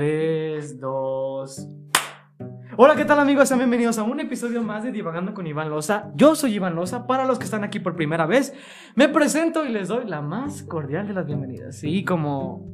3, 2. Hola, ¿qué tal amigos? Sean bienvenidos a un episodio más de Divagando con Iván Loza. Yo soy Iván Loza. Para los que están aquí por primera vez, me presento y les doy la más cordial de las bienvenidas. Y como,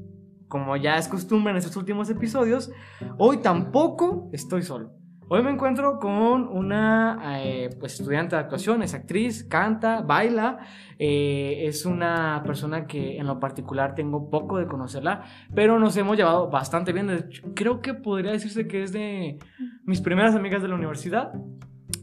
como ya es costumbre en estos últimos episodios, hoy tampoco estoy solo. Hoy me encuentro con una eh, pues estudiante de actuación, es actriz, canta, baila, eh, es una persona que en lo particular tengo poco de conocerla, pero nos hemos llevado bastante bien. Creo que podría decirse que es de mis primeras amigas de la universidad.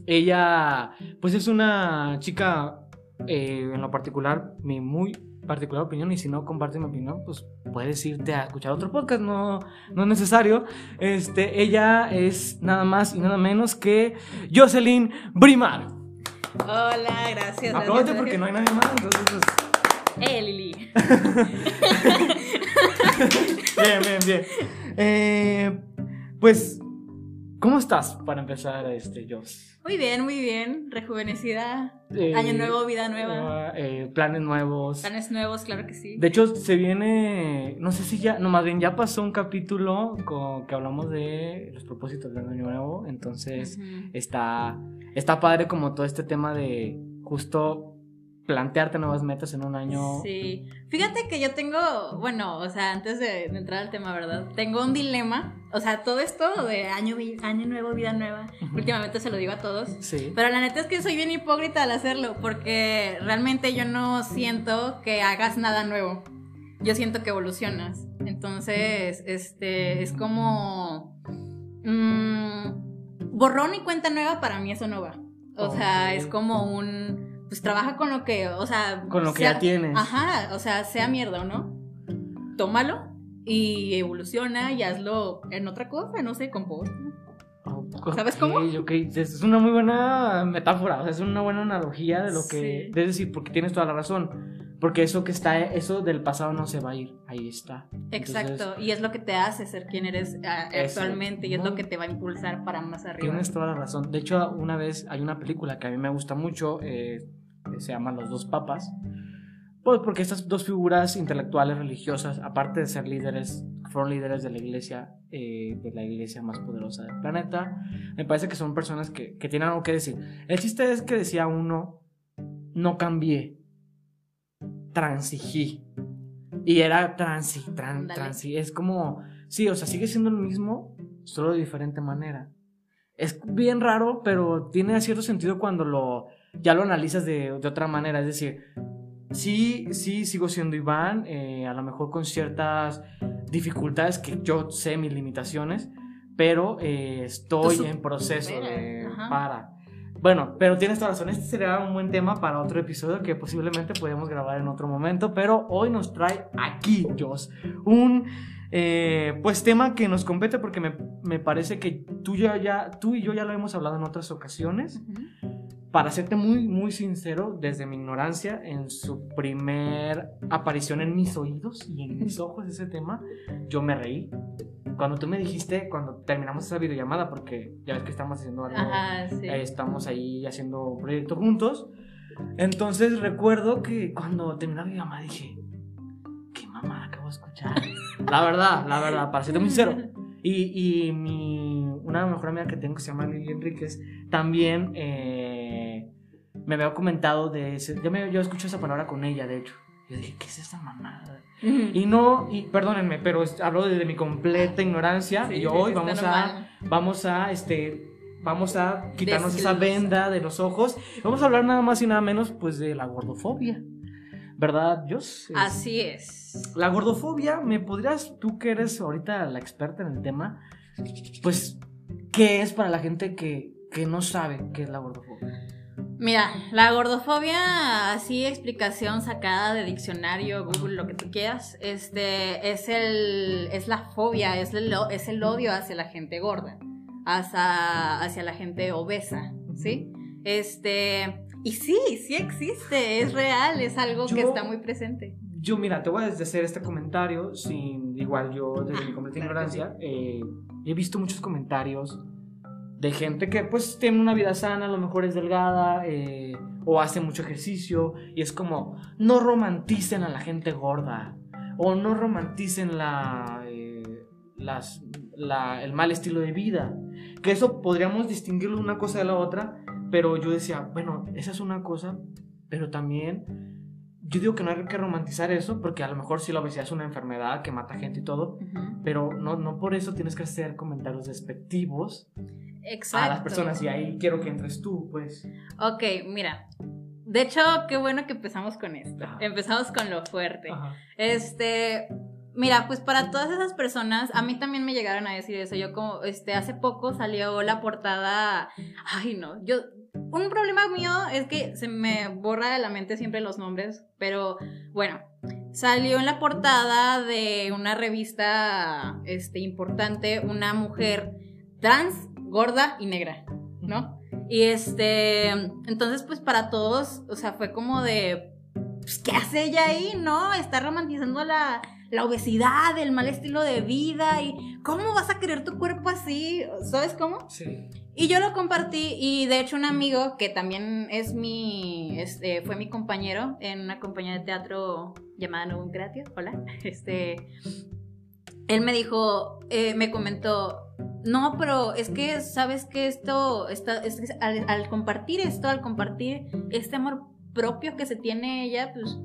Ella pues es una chica eh, en lo particular muy particular opinión y si no compartes mi opinión, pues puedes irte a escuchar otro podcast, no, no es necesario. Este, ella es nada más y nada menos que Jocelyn Brimar. Hola, gracias. Apróvate porque no hay nadie más, entonces pues... Eh, Lili. bien, bien, bien. Eh, pues ¿Cómo estás para empezar, este, Jos? Muy bien, muy bien. Rejuvenecida. Eh, Año nuevo, vida nueva. Eh, planes nuevos. Planes nuevos, claro que sí. De hecho, se viene, no sé si ya, no, más bien ya pasó un capítulo con, que hablamos de los propósitos del año nuevo. Entonces, está, está padre como todo este tema de justo plantearte nuevas metas en un año. Sí. Fíjate que yo tengo, bueno, o sea, antes de, entrar al tema, ¿verdad? Tengo un dilema. O sea, todo esto de año, año nuevo, vida nueva, últimamente se lo digo a todos. Sí. Pero la neta es que soy bien hipócrita al hacerlo, porque realmente yo no siento que hagas nada nuevo. Yo siento que evolucionas. Entonces, este, es como... Mmm, borrón y cuenta nueva para mí eso no va. O sea, es como un pues trabaja con lo que, o sea... Con lo que ya tienes. Ajá, o sea, sea mierda o no, tómalo y evoluciona y hazlo en otra cosa, no sé, composta. ¿Sabes cómo? Ok, es una muy buena metáfora, o sea, es una buena analogía de lo que... Es decir, porque tienes toda la razón. Porque eso que está, eso del pasado no se va a ir, ahí está. Exacto, y es lo que te hace ser quien eres ah, actualmente y es lo que te va a impulsar para más arriba. Tienes toda la razón. De hecho, una vez hay una película que a mí me gusta mucho, eh, se llama Los dos papas. Pues porque estas dos figuras intelectuales religiosas, aparte de ser líderes, fueron líderes de la iglesia, eh, de la iglesia más poderosa del planeta, me parece que son personas que, que tienen algo que decir. El chiste es que decía uno, no cambié, transigí. Y era transi, tran, transi. Es como, sí, o sea, sigue siendo lo mismo, solo de diferente manera. Es bien raro, pero tiene cierto sentido cuando lo, ya lo analizas de, de otra manera. Es decir, sí, sí, sigo siendo Iván, eh, a lo mejor con ciertas dificultades que yo sé mis limitaciones, pero eh, estoy en proceso de, para bueno, pero tienes toda razón. Este sería un buen tema para otro episodio que posiblemente podemos grabar en otro momento. Pero hoy nos trae aquí, Joss, un eh, pues tema que nos compete porque me, parece que tú, ya, ya, tú y yo ya lo hemos hablado en otras ocasiones. Para serte muy, muy sincero, desde mi ignorancia, en su primer aparición en mis oídos y en mis ojos ese tema, yo me reí cuando tú me dijiste, cuando terminamos esa videollamada, porque ya ves que estamos haciendo algo, eh, estamos ahí haciendo un proyecto juntos. Entonces recuerdo que cuando terminó la videollamada dije, qué mamá acabo de escuchar. la verdad, la verdad, para ser muy sincero. Y, y mi, una mejor amiga que tengo que se llama Lili Enríquez, también eh, me había comentado de ese, yo, me, yo escucho esa palabra con ella, de hecho. Yo dije, ¿qué es esa mamada? Y no, y perdónenme, pero hablo desde mi completa ignorancia. y hoy vamos a, vamos a, este, vamos a quitarnos esa venda de los ojos. Vamos a hablar nada más y nada menos, pues, de la gordofobia. ¿Verdad, Dios? Así es. La gordofobia, ¿me podrías, tú que eres ahorita la experta en el tema, pues, ¿qué es para la gente que, que no sabe qué es la gordofobia? Mira, la gordofobia, así explicación sacada de diccionario, Google, lo que tú quieras, este, es el, es la fobia, es el, es el odio hacia la gente gorda, hacia, hacia la gente obesa, ¿sí? Este, y sí, sí existe, es real, es algo que está muy presente. Yo, mira, te voy a hacer este comentario, sin, igual yo, desde mi ah, completa ignorancia, eh, he visto muchos comentarios de gente que pues tiene una vida sana, a lo mejor es delgada eh, o hace mucho ejercicio y es como no romanticen a la gente gorda o no romanticen la, eh, las, el mal estilo de vida. Que eso podríamos distinguirlo una cosa de la otra, pero yo decía, bueno, esa es una cosa, pero también yo digo que no hay que romantizar eso, porque a lo mejor si la obesidad es una enfermedad que mata gente y todo, pero no, no por eso tienes que hacer comentarios despectivos a las personas y ahí quiero que entres tú, pues. Ok, mira. De hecho, qué bueno que empezamos con esto. Empezamos con lo fuerte. Este, Mira, pues para todas esas personas, a mí también me llegaron a decir eso. Yo como, este, hace poco salió la portada, ay no, yo, un problema mío es que se me borra de la mente siempre los nombres, pero bueno, salió en la portada de una revista, este, importante, una mujer trans, gorda y negra, ¿no? Y este, entonces pues para todos, o sea, fue como de, pues, ¿qué hace ella ahí, no? Está romantizando la la obesidad, el mal estilo de vida y cómo vas a querer tu cuerpo así, ¿sabes cómo? Sí. Y yo lo compartí y de hecho un amigo que también es mi, este, fue mi compañero en una compañía de teatro llamada Nuevo Gratio, hola, este, él me dijo, eh, me comentó, no, pero es que sabes que esto, está, al, al compartir esto, al compartir este amor propio que se tiene ella, pues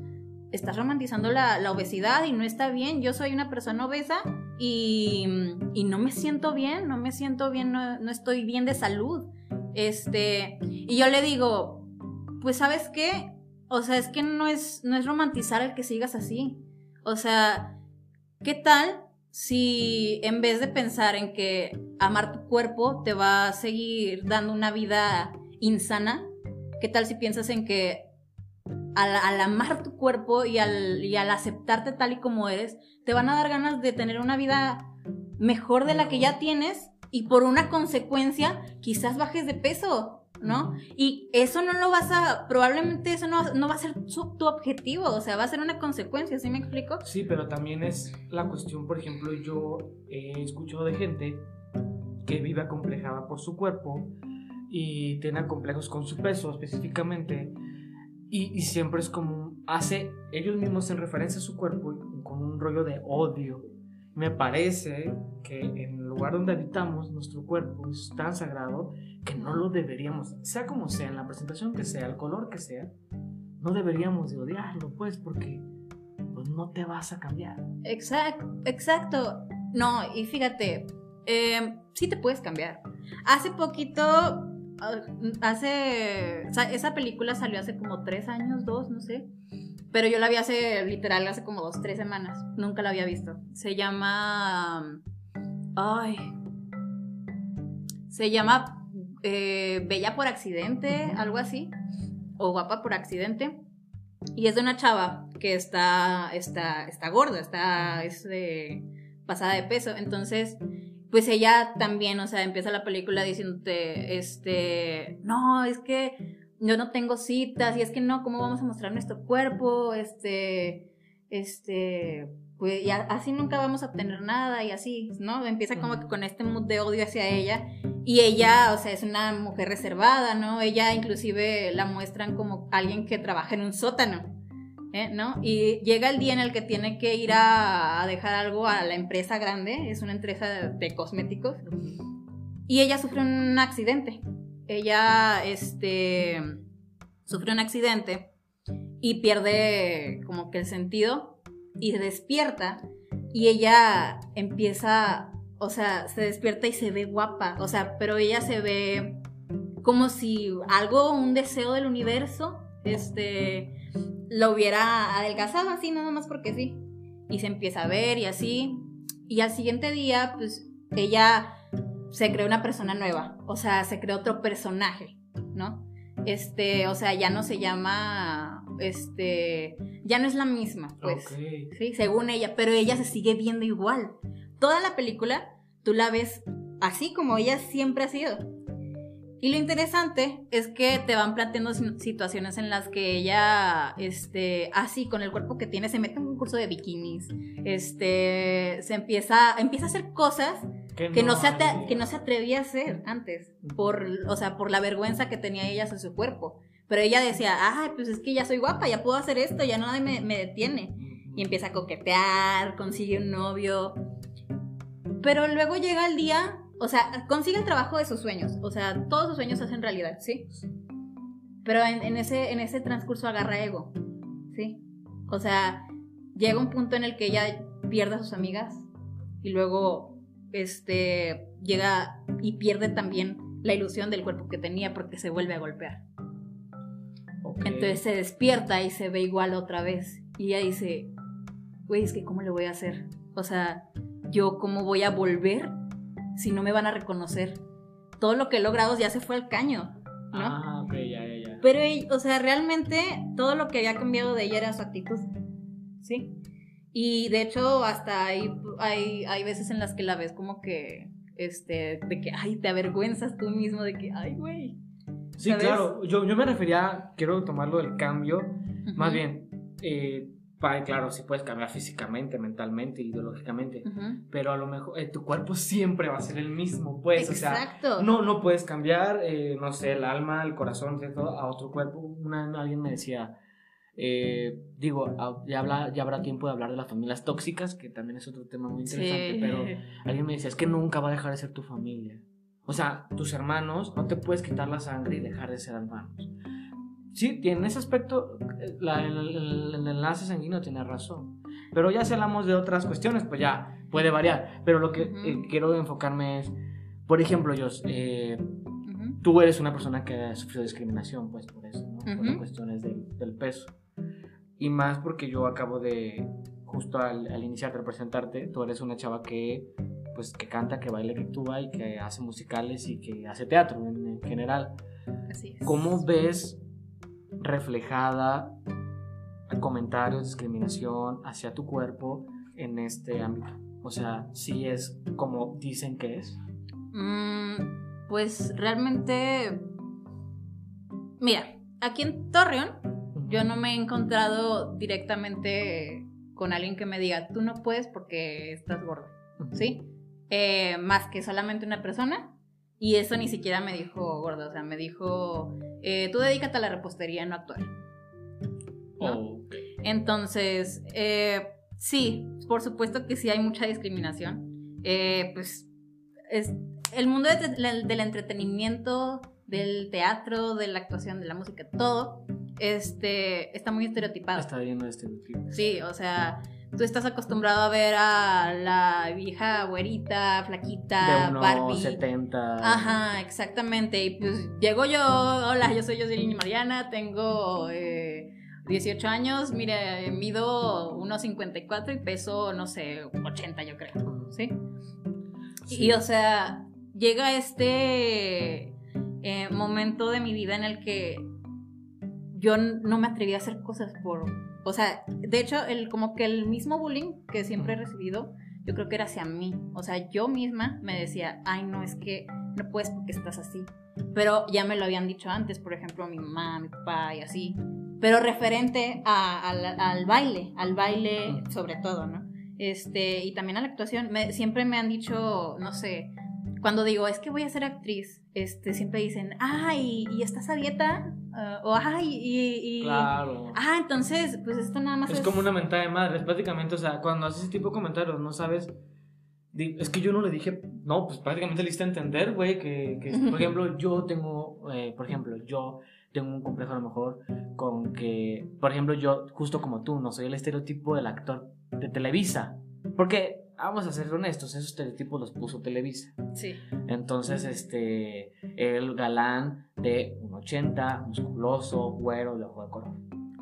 estás romantizando la, obesidad y no está bien. Yo soy una persona obesa y, no me siento bien, no me siento bien, no, estoy bien de salud. Este, y yo le digo, pues sabes qué, o sea, es que no es, no es romantizar el que sigas así. O sea, ¿qué tal si en vez de pensar en que amar tu cuerpo te va a seguir dando una vida insana, qué tal si piensas en que al, amar tu cuerpo y al, y al aceptarte tal y como eres, te van a dar ganas de tener una vida mejor de la que ya tienes y por una consecuencia quizás bajes de peso, ¿no? Y eso no lo vas a, probablemente eso no, no va a ser tu objetivo, o sea, va a ser una consecuencia, ¿sí me explico? Sí, pero también es la cuestión, por ejemplo, yo he escuchado de gente que vive acomplejada por su cuerpo y tiene complejos con su peso específicamente y, siempre es como, hace, ellos mismos en referencia a su cuerpo con un rollo de odio. Me parece que en el lugar donde habitamos, nuestro cuerpo es tan sagrado que no lo deberíamos, sea como sea, en la presentación que sea, el color que sea, no deberíamos de odiarlo, pues, porque pues, no te vas a cambiar. Exacto, exacto. No, y fíjate, eh, sí te puedes cambiar. Hace poquito Ah, hace, esa película salió hace como tres años, dos, no sé. Pero yo la vi hace, literal, hace como dos, tres semanas. Nunca la había visto. Se llama... Ay. Se llama eh, Bella por accidente, algo así. O guapa por accidente. Y es de una chava que está, está, está gorda, está es pasada de peso. Entonces, pues ella también, o sea, empieza la película diciéndote, este, no, es que yo no tengo citas y es que no, ¿cómo vamos a mostrar nuestro cuerpo? Este, este, pues y así nunca vamos a obtener nada y así, ¿no? Empieza como que con este mood de odio hacia ella y ella, o sea, es una mujer reservada, ¿no? Ella inclusive la muestran como alguien que trabaja en un sótano. ¿Eh? ¿no? Y llega el día en el que tiene que ir a, dejar algo a la empresa grande, es una empresa de, cosméticos, y ella sufre un accidente. Ella, este, sufre un accidente y pierde como que el sentido y despierta y ella empieza, o sea, se despierta y se ve guapa, o sea, pero ella se ve como si algo, un deseo del universo, este, lo hubiera adelgazado así, nada más porque sí. Y se empieza a ver y así. Y al siguiente día, pues ella se creó una persona nueva. O sea, se creó otro personaje, ¿no? Este, o sea, ya no se llama, este, ya no es la misma, pues, sí, según ella, pero ella se sigue viendo igual. Toda la película, tú la ves así como ella siempre ha sido. Y lo interesante es que te van planteando situaciones en las que ella, este, así con el cuerpo que tiene, se mete en un curso de bikinis, este, se empieza, empieza a hacer cosas que, no, se que no se atrevía a hacer antes, por, o sea, por la vergüenza que tenía ella en su cuerpo. Pero ella decía, ay, pues es que ya soy guapa, ya puedo hacer esto, ya nadie me, me detiene. Y empieza a coquetear, consigue un novio. Pero luego llega el día, o sea, consigue el trabajo de sus sueños, o sea, todos sus sueños se hacen realidad, ¿sí? Pero en, ese, en ese transcurso agarra ego, ¿sí? O sea, llega un punto en el que ella pierde a sus amigas y luego este llega y pierde también la ilusión del cuerpo que tenía porque se vuelve a golpear. Entonces se despierta y se ve igual otra vez. Y ella dice, güey, es que ¿cómo le voy a hacer? O sea, yo cómo voy a volver si no me van a reconocer. Todo lo que he logrado ya se fue al caño, ¿no? Ah, ok, ya, ya, ya. Pero, o sea, realmente todo lo que había cambiado de ella era su actitud, ¿sí? Y de hecho, hasta hay, hay, hay veces en las que la ves como que, este, de que, ay, te avergüenzas tú mismo, de que, ay, güey. Sí, claro, yo, yo me refería, quiero tomarlo del cambio, más bien, eh, claro, sí puedes cambiar físicamente, mentalmente, ideológicamente, pero a lo mejor eh, tu cuerpo siempre va a ser el mismo, pues, Exacto. o sea, no, no puedes cambiar, eh, no sé, el alma, el corazón, todo, a otro cuerpo. Una, alguien me decía, eh, digo, ya, habla, ya habrá tiempo de hablar de las familias tóxicas, que también es otro tema muy interesante, pero alguien me decía, es que nunca va a dejar de ser tu familia. O sea, tus hermanos, no te puedes quitar la sangre y dejar de ser hermanos sí, en ese aspecto el, enlace sanguíneo tiene razón. Pero ya si hablamos de otras cuestiones, pues ya puede variar. Pero lo que eh, quiero enfocarme es, por ejemplo, yo, eh, tú eres una persona que ha sufrido discriminación, pues por eso, ¿no? Por las cuestiones del, peso. Y más porque yo acabo de, justo al, iniciar de presentarte, tú eres una chava que pues que canta, que baila, que actúa y que hace musicales y que hace teatro en, en general. Así es. ¿Cómo ves reflejada comentarios, discriminación hacia tu cuerpo en este ámbito? O sea, si es como dicen que es. Mm, pues realmente, mira, aquí en Torreón yo no me he encontrado directamente con alguien que me diga, tú no puedes porque estás gorda, ¿sí? Eh, más que solamente una persona y eso ni siquiera me dijo gorda, o sea, me dijo, eh, tú dedícate a la repostería, no actuar. Entonces, eh, sí, por supuesto que sí hay mucha discriminación. Eh, pues es, el mundo del entretenimiento, del teatro, de la actuación, de la música, todo, este, está muy estereotipado. Está lleno de estereotipos. Sí, o sea, tú estás acostumbrado a ver a la vieja güerita, flaquita, de Barbie. 70. Ajá, exactamente. Y pues llego yo, hola, yo soy Jocelyn Mariana, tengo 18 eh, años, mire, mido 1,54 y peso, no sé, 80 yo creo, ¿sí? Y o sea, llega este eh, momento de mi vida en el que yo no me atreví a hacer cosas por o sea, de hecho, el, como que el mismo bullying que siempre he recibido, yo creo que era hacia mí. O sea, yo misma me decía, ay, no, es que no puedes porque estás así. Pero ya me lo habían dicho antes, por ejemplo, mi mamá, mi papá y así. Pero referente al baile, al baile sobre todo, ¿no? Este, y también a la actuación, siempre me han dicho, no sé, cuando digo, es que voy a ser actriz, este, siempre dicen, ay, ¿y estás a dieta? Ah, o, ay, y, Claro. Ah, entonces, pues esto nada más es... como una mentada de madre, prácticamente, o sea, cuando haces ese tipo de comentarios, no sabes... Es que yo no le dije, no, pues prácticamente le hice entender, güey, que, que, por ejemplo, yo tengo, eh, por ejemplo, yo tengo un complejo a lo mejor con que, por ejemplo, yo, justo como tú, no soy el estereotipo del actor de Televisa. Porque vamos a ser honestos, esos estereotipos los puso Televisa. Sí. Entonces, este, el galán de un 80, musculoso, güero, de ojo de color.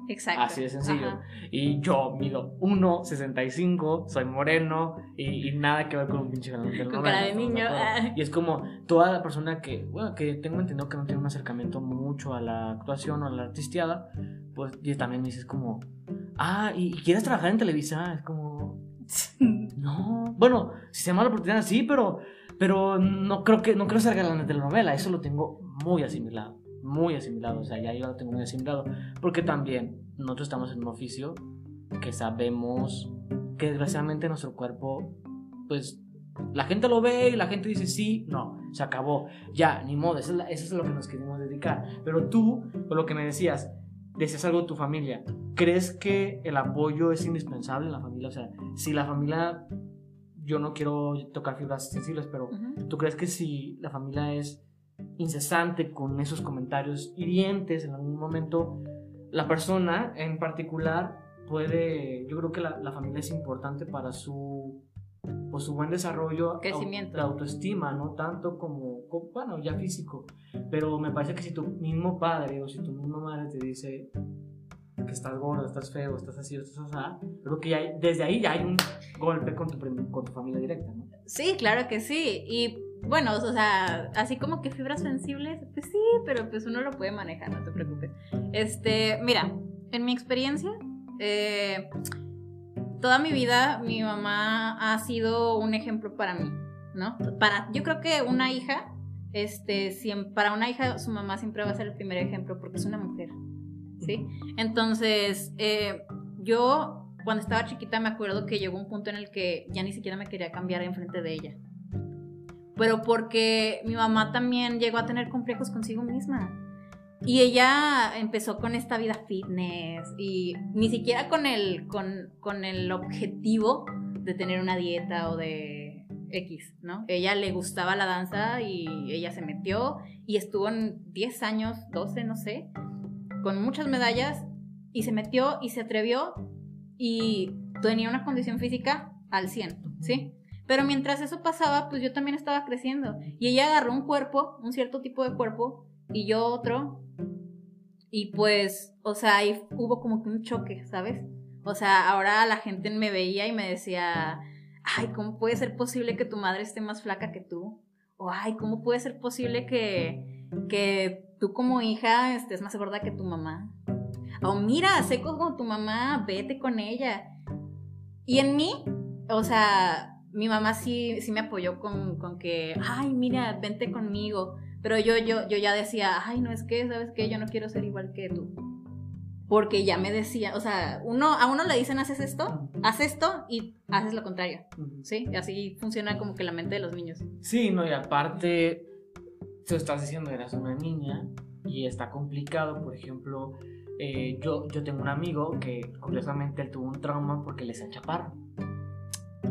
Exacto. Así de sencillo. Y yo mido 1,65, soy moreno y, nada que ver con un pinche galán Con cara de niño. Ah. Y es como toda la persona que, bueno, que tengo entendido que no tiene un acercamiento mucho a la actuación o a la artisteada, pues y también me dices como, ah, ¿y, ¿y quieres trabajar en Televisa? Es como, no, bueno, si se llama la oportunidad, sí, pero, pero no creo que no creo ser galán de telenovela. Eso lo tengo muy asimilado, muy asimilado. O sea, ya yo lo tengo muy asimilado. Porque también nosotros estamos en un oficio que sabemos que desgraciadamente nuestro cuerpo, pues la gente lo ve y la gente dice sí, no, se acabó, ya, ni modo, eso es, eso es lo que nos queremos dedicar. Pero tú, por lo que me decías, decías algo de tu familia. ¿Crees que el apoyo es indispensable en la familia? O sea, si la familia yo no quiero tocar fibras sensibles, pero ¿tú crees que si la familia es incesante con esos comentarios hirientes en algún momento, la persona en particular puede, yo creo que la, la familia es importante para su pues su buen desarrollo Crecimiento. de autoestima, no tanto como, bueno, ya físico, pero me parece que si tu mismo padre o si tu misma madre te dice que estás gordo, estás feo, estás así, estás así, creo que ya desde ahí ya hay un golpe con tu, con tu familia directa, ¿no? Sí, claro que sí, y bueno, o sea, así como que fibras sensibles, pues sí, pero pues uno lo puede manejar, no te preocupes. Este, mira, en mi experiencia, eh, toda mi vida mi mamá ha sido un ejemplo para mí, ¿no? Para, yo creo que una hija, este, para una hija su mamá siempre va a ser el primer ejemplo porque es una mujer, ¿sí? Entonces, eh, yo cuando estaba chiquita me acuerdo que llegó un punto en el que ya ni siquiera me quería cambiar enfrente de ella. Pero porque mi mamá también llegó a tener complejos consigo misma. Y ella empezó con esta vida fitness y ni siquiera con el, con, con el objetivo de tener una dieta o de X, ¿no? Ella le gustaba la danza y ella se metió y estuvo en 10 años, 12, no sé, con muchas medallas y se metió y se atrevió y tenía una condición física al 100, ¿sí? Pero mientras eso pasaba, pues yo también estaba creciendo y ella agarró un cuerpo, un cierto tipo de cuerpo y yo otro y pues, o sea, ahí hubo como que un choque, ¿sabes? O sea, ahora la gente me veía y me decía, ay, ¿cómo puede ser posible que tu madre esté más flaca que tú? O, ay, ¿cómo puede ser posible que, que tú como hija estés más gorda que tu mamá? O, mira, sé como tu mamá, vete con ella. Y en mí, o sea, mi mamá sí, sí me apoyó con, con que, ay, mira, vente conmigo. Pero yo, yo, yo ya decía, ay, no es que, ¿sabes qué? Yo no quiero ser igual que tú. Porque ya me decía, o sea, uno, a uno le dicen, haces esto, haz esto y haces lo contrario. ¿Sí? Y así funciona como que la mente de los niños. Sí, no, y aparte, tú estás diciendo eras una niña y está complicado, por ejemplo, eh, yo, yo tengo un amigo que curiosamente él tuvo un trauma porque le chaparro.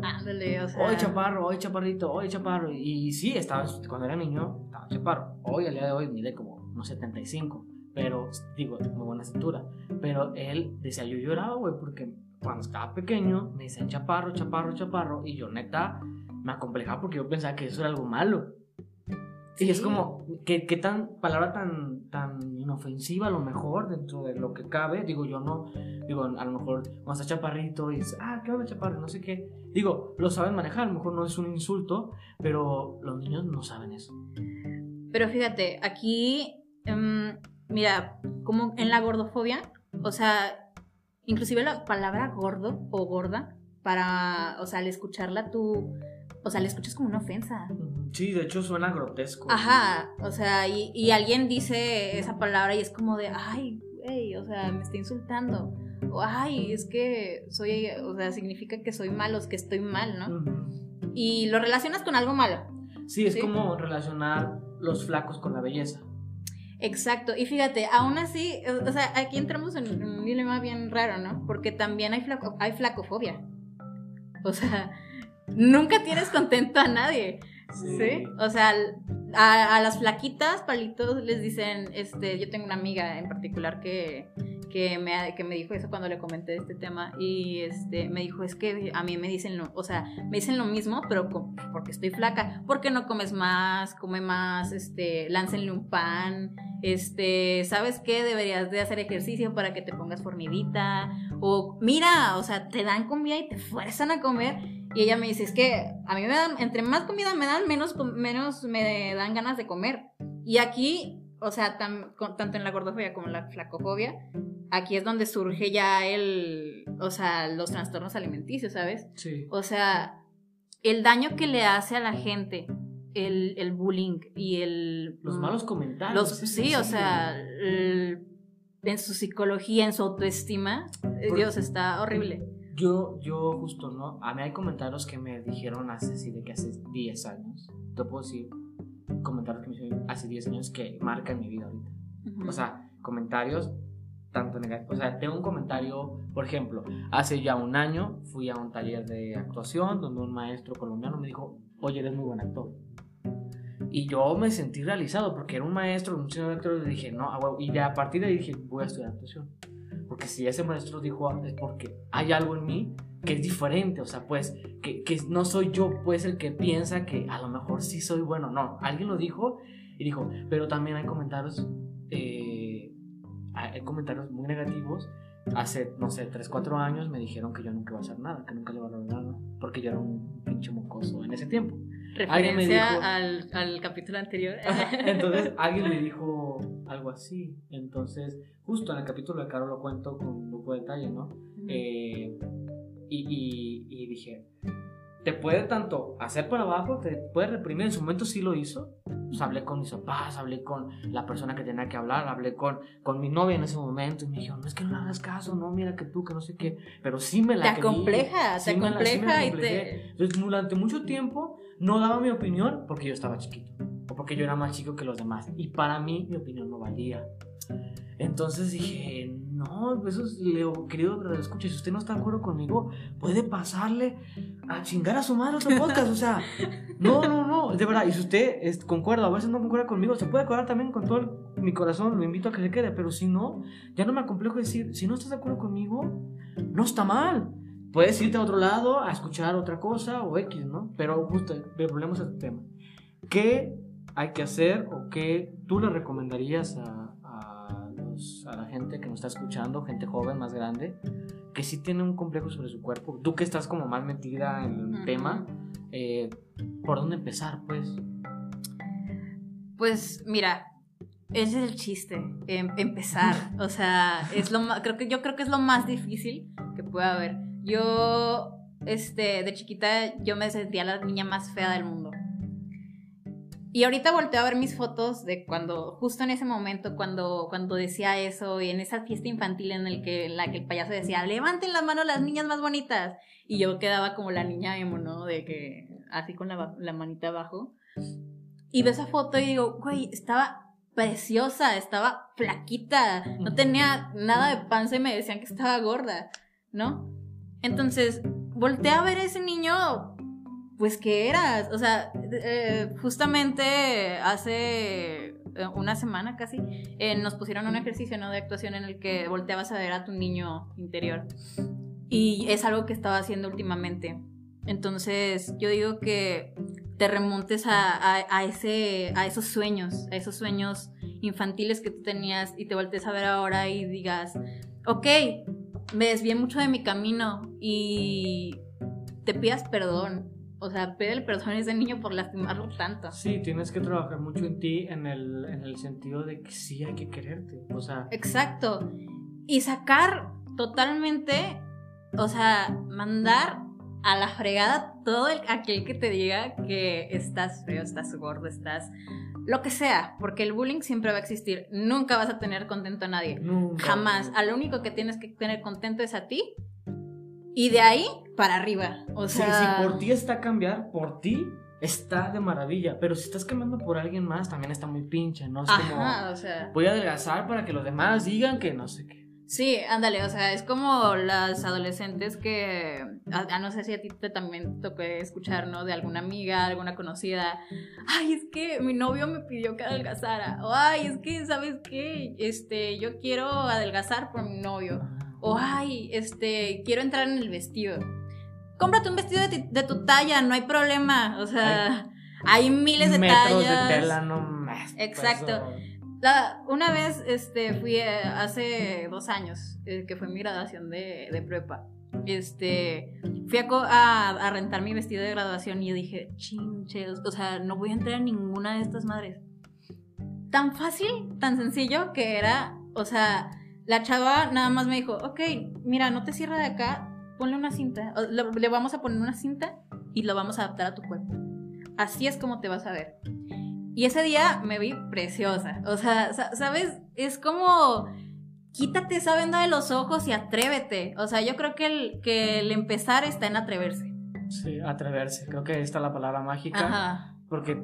Ándale, o sea. Hoy chaparro, hoy chaparrito, hoy chaparro. Y, sí, estaba, cuando era niño, estaba chaparro. Hoy, al día de hoy, mide como unos 75. Pero, digo, muy buena cintura. Pero él decía, yo lloraba, güey, porque cuando estaba pequeño me decían chaparro, chaparro, chaparro. Y yo, neta, me acomplejaba porque yo pensaba que eso era algo malo. Y es como, ¿qué, tan, palabra tan, tan inofensiva a lo mejor dentro de lo que cabe? Digo, yo no, digo, a lo mejor cuando está chaparrito y dice, ah, ¿qué va chaparro? No sé qué. Digo, lo saben manejar, a lo mejor no es un insulto, pero los niños no saben eso. Pero fíjate, aquí, em, mira, como en la gordofobia, o sea, inclusive la palabra gordo o gorda, para, o sea, al escucharla tú o sea, le escuchas como una ofensa. Sí, de hecho suena grotesco. Ajá, o sea, y, alguien dice esa palabra y es como de, ay, güey, o sea, me está insultando. O, ay, es que soy, o sea, significa que soy malo, es que estoy mal, ¿no? Y lo relacionas con algo malo. Sí, es como relacionar los flacos con la belleza. Exacto, y fíjate, aún así, o sea, aquí entramos en un dilema bien raro, ¿no? Porque también hay, flaco, hay flacofobia. O sea, nunca tienes contento a nadie. Sí. O sea, a, las flaquitas, palitos, les dicen, este, yo tengo una amiga en particular que, que, me, que me dijo eso cuando le comenté este tema y este, me dijo, es que a mí me dicen, lo, o sea, me dicen lo mismo, pero porque estoy flaca, porque no comes más, come más, este, láncenle un pan, este, ¿sabes qué? Deberías de hacer ejercicio para que te pongas fornidita, o mira, o sea, te dan comida y te fuerzan a comer y ella me dice, es que a mí me dan, entre más comida me dan, menos, menos me dan ganas de comer. Y aquí, o sea, tanto en la gordofobia como en la flacofobia, aquí es donde surge ya el, o sea, los trastornos alimenticios, ¿sabes? Sí. O sea, el daño que le hace a la gente el, bullying y el... Los malos comentarios. sí, o sea, en su psicología, en su autoestima, Dios, está horrible. Yo, yo justo, ¿no? A mí hay comentarios que me dijeron hace, sí, de que hace 10 años. Te puedo decir comentarios que me hicieron hace 10 años que marcan mi vida ahorita. O sea, comentarios tanto negativo. O sea, tengo un comentario, por ejemplo, hace ya un año fui a un taller de actuación donde un maestro colombiano me dijo, oye, eres muy buen actor. Y yo me sentí realizado porque era un maestro, un señor actor, y dije, no, y de a partir de ahí dije, voy a estudiar actuación. Porque si ese maestro dijo es porque hay algo en mí que es diferente, o sea, pues, que, que no soy yo, pues, el que piensa que a lo mejor sí soy bueno. No, alguien lo dijo y dijo, pero también hay comentarios eh, hay comentarios muy negativos. Hace, no sé, 3, 4 años me dijeron que yo nunca iba a hacer nada, que nunca le iba a lograr nada, porque yo era un pinche mocoso en ese tiempo. Referencia al, al, capítulo anterior. entonces alguien me dijo algo así. Entonces, justo en el capítulo de Caro lo cuento con un poco de detalle, ¿no? Eh, y, y, y dije, te puede tanto hacer para abajo, te puede reprimir. En su momento sí lo hizo. Pues hablé con mis papás, hablé con la persona que tenía que hablar, hablé con, con mi novia en ese momento y me dijo, no es que no le hagas caso, no, mira que tú, que no sé qué. Pero sí me la Te acompleja, te acompleja y te... Entonces, durante mucho tiempo no daba mi opinión porque yo estaba chiquito o porque yo era más chico que los demás. Y para mí mi opinión no valía. Entonces dije, no, eso es, Leo, querido pero escuche, si usted no está de acuerdo conmigo, puede pasarle a chingar a su madre otro podcast, o sea, no, no, no, de verdad, y si usted es, concuerda, a veces no concuerda conmigo, se puede acordar también con todo mi corazón, lo invito a que se quede, pero si no, ya no me acomplejo decir, si no estás de acuerdo conmigo, no está mal. Puedes irte a otro lado a escuchar otra cosa o X, ¿no? Pero justo, volvemos a este tema. ¿Qué hay que hacer o qué tú le recomendarías a a la gente que nos está escuchando, gente joven, más grande, que sí tiene un complejo sobre su cuerpo. Tú que estás como más metida en el tema, eh, ¿por dónde empezar, pues? Pues mira, ese es el chiste, em, empezar. o sea, es lo creo que yo creo que es lo más difícil que puede haber. Yo, este, de chiquita, yo me sentía la niña más fea del mundo. Y ahorita volteo a ver mis fotos de cuando, justo en ese momento, cuando, cuando decía eso, y en esa fiesta infantil en el que, la que el payaso decía, levanten las manos las niñas más bonitas. Y yo quedaba como la niña emo, ¿no? De que, así con la, la manita abajo. Y veo esa foto y digo, güey, estaba preciosa, estaba flaquita, no tenía nada de panza y me decían que estaba gorda, ¿no? Entonces, volteé a ver a ese niño pues que eras, o sea, eh, justamente hace eh, una semana casi eh, nos pusieron un ejercicio ¿no? de actuación en el que volteabas a ver a tu niño interior y es algo que estaba haciendo últimamente. Entonces yo digo que te remontes a, ese, a esos sueños, a esos sueños infantiles que tú tenías y te voltees a ver ahora y digas, ok, me desvié mucho de mi camino y te pidas perdón o sea, pide perdón a ese niño por lastimarlo tanto. Sí, tienes que trabajar mucho en ti en el, en el sentido de que sí hay que quererte. O sea. Exacto. Y sacar totalmente, o sea, mandar a la fregada todo el, aquel que te diga que estás feo, estás gordo, estás lo que sea, porque el bullying siempre va a existir. Nunca vas a tener contento a nadie. Nunca. Jamás. A lo único que tienes que tener contento es a ti y de ahí para arriba. O sea, si por ti está cambiar, por ti está de maravilla. Pero si estás cambiando por alguien más, también está muy pinche, ¿no? Es como, o sea. Voy a adelgazar para que los demás digan que no sé qué. Sí, ándale, o sea, es como las adolescentes que, a, no sé si a ti te también escuchar, ¿no? De alguna amiga, alguna conocida, ay, es que mi novio me pidió que adelgazara, o ay, es que, ¿sabes qué? Este, yo quiero adelgazar por mi novio o ay, este, quiero entrar en el vestido. Cómprate un vestido de, tu talla, no hay problema. O sea, hay, miles de metros tallas. de tela, no más. Exacto. Una vez este, fui eh, hace dos años, eh, que fue mi graduación de, de prepa. Este, fui a, a, rentar mi vestido de graduación y dije, chinches, o sea, no voy a entrar en ninguna de estas madres. Tan fácil, tan sencillo que era, o sea, la chava nada más me dijo, ok, mira, no te cierra de acá, ponle una cinta. Le vamos a poner una cinta y lo vamos a adaptar a tu cuerpo. Así es como te vas a ver. Y ese día me vi preciosa. O sea, ¿sabes? Es como quítate esa venda de los ojos y atrévete. O sea, yo creo que el, que el empezar está en atreverse. Sí, atreverse. Creo que esta es la palabra mágica. Ajá. Porque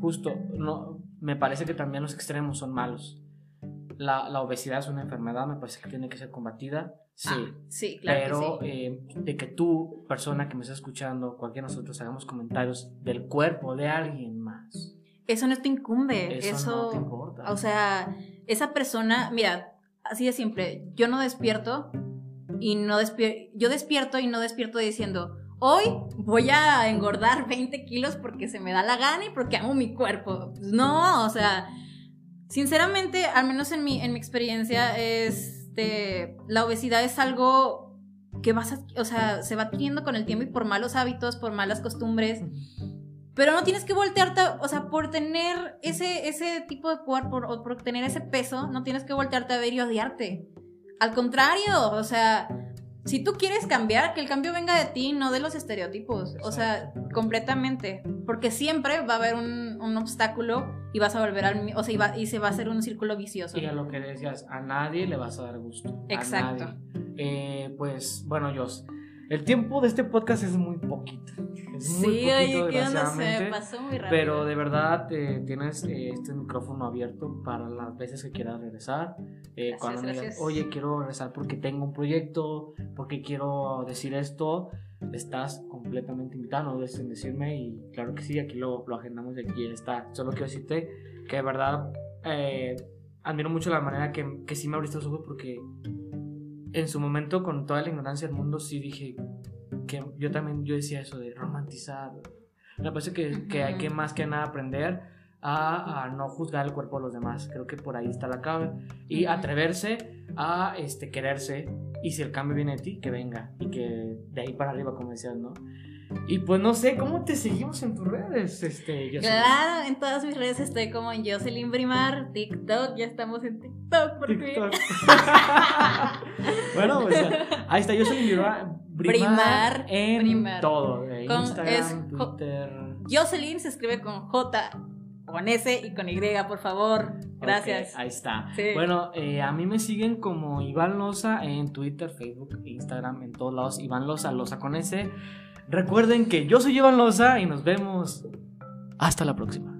justo, no, me parece que también los extremos son malos la, obesidad es una enfermedad, me parece que tiene que ser combatida. Sí, ah, sí claro. Pero eh, de que tú, persona que me está escuchando, cualquiera de nosotros hagamos comentarios del cuerpo de alguien más. Eso no te incumbe. Eso, no te importa. O sea, esa persona, mira, así de simple, yo no despierto y no despierto, yo despierto y no despierto diciendo, hoy voy a engordar 20 kilos porque se me da la gana y porque amo mi cuerpo. Pues no, o sea, sinceramente, al menos en mi, en mi experiencia, este, la obesidad es algo que vas o sea, se va adquiriendo con el tiempo y por malos hábitos, por malas costumbres. Pero no tienes que voltearte, o sea, por tener ese, ese tipo de cuerpo o por tener ese peso, no tienes que voltearte a ver y odiarte. Al contrario, o sea, si tú quieres cambiar, que el cambio venga de ti, no de los estereotipos. O sea, completamente. Porque siempre va a haber un, obstáculo y vas a volver al. O sea, y, se va a hacer un círculo vicioso. Y a lo que decías, a nadie le vas a dar gusto. Exacto. Eh, pues, bueno, yo el tiempo de este podcast es muy poquito. Es muy sí, poquito, oye, ¿qué Pasó muy rápido. Pero de verdad eh, tienes eh, este micrófono abierto para las veces que quieras regresar. Eh, cuando me digas, oye, quiero regresar porque tengo un proyecto, porque quiero decir esto, estás completamente invitado, no dudes en decirme y claro que sí, aquí lo, lo agendamos y aquí está. Solo quiero decirte que de verdad admiro mucho la manera que, que sí me abriste los ojos porque en su momento, con toda la ignorancia del mundo, sí dije que yo también, yo decía eso de romantizar. Me parece que, que hay que más que nada aprender a, no juzgar el cuerpo de los demás. Creo que por ahí está la clave. Y atreverse a este, quererse. Y si el cambio viene de ti, que venga. Y que de ahí para arriba, como decías, ¿no? Y pues no sé, ¿cómo te seguimos en tus redes? Este, claro, en todas mis redes estoy como en Jocelyn Brimar, TikTok, ya estamos en TikTok por TikTok. bueno, pues ahí está Jocelyn Brimar, Brimar en todo, Instagram, Twitter. Jocelyn se escribe con J con S y con Y, por favor. Gracias. ahí está. Bueno, eh, a mí me siguen como Iván Loza en Twitter, Facebook, Instagram, en todos lados. Iván Loza, Loza con S. Recuerden que yo soy Iván Loza y nos vemos hasta la próxima.